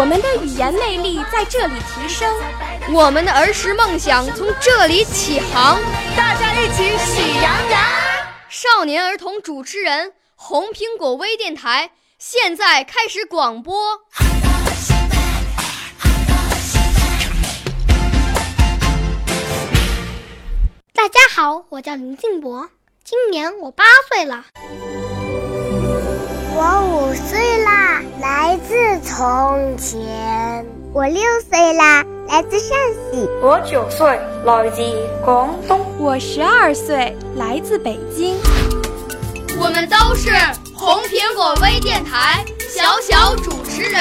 我们的语言魅力在这里提升，我们的儿时梦想从这里起航。大家一起喜羊羊。少年儿童主持人，红苹果微电台现在开始广播。大家好，我叫林静博，今年我八岁了。我五岁自从前。我六岁啦，来自陕西。我九岁，来自广东。我十二岁，来自北京。我们都是红苹果微电台小小主持人。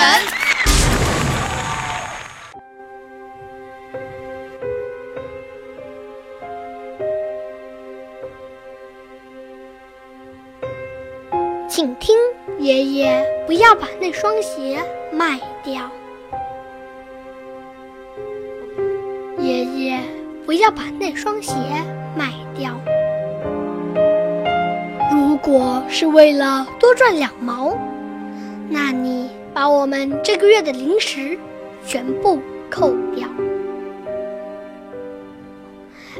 请听，爷爷不要把那双鞋卖掉。爷爷不要把那双鞋卖掉。如果是为了多赚两毛，那你把我们这个月的零食全部扣掉。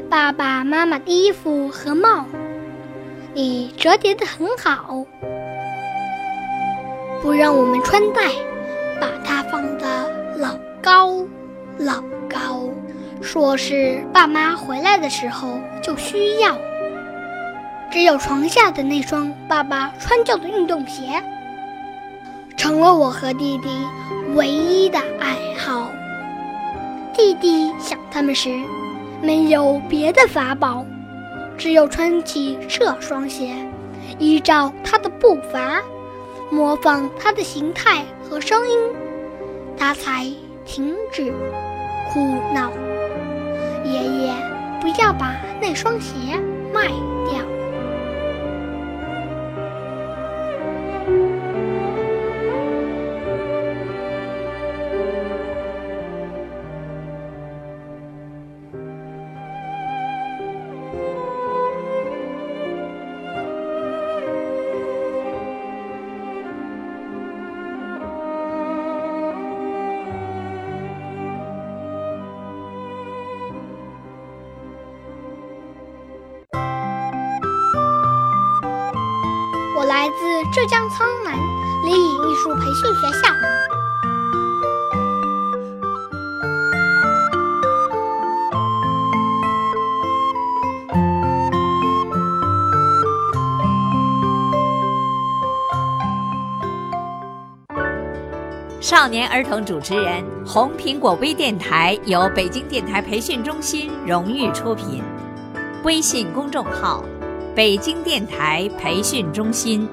爸爸妈妈的衣服和帽，你折叠的很好。不让我们穿戴，把它放得老高老高，说是爸妈回来的时候就需要。只有床下的那双爸爸穿旧的运动鞋，成了我和弟弟唯一的爱好。弟弟想他们时，没有别的法宝，只有穿起这双鞋，依照他的步伐。模仿它的形态和声音，它才停止哭闹。爷爷，不要把那双鞋卖掉。来自浙江苍南李颖艺术培训学校。少年儿童主持人，红苹果微电台由北京电台培训中心荣誉出品，微信公众号。北京电台培训中心。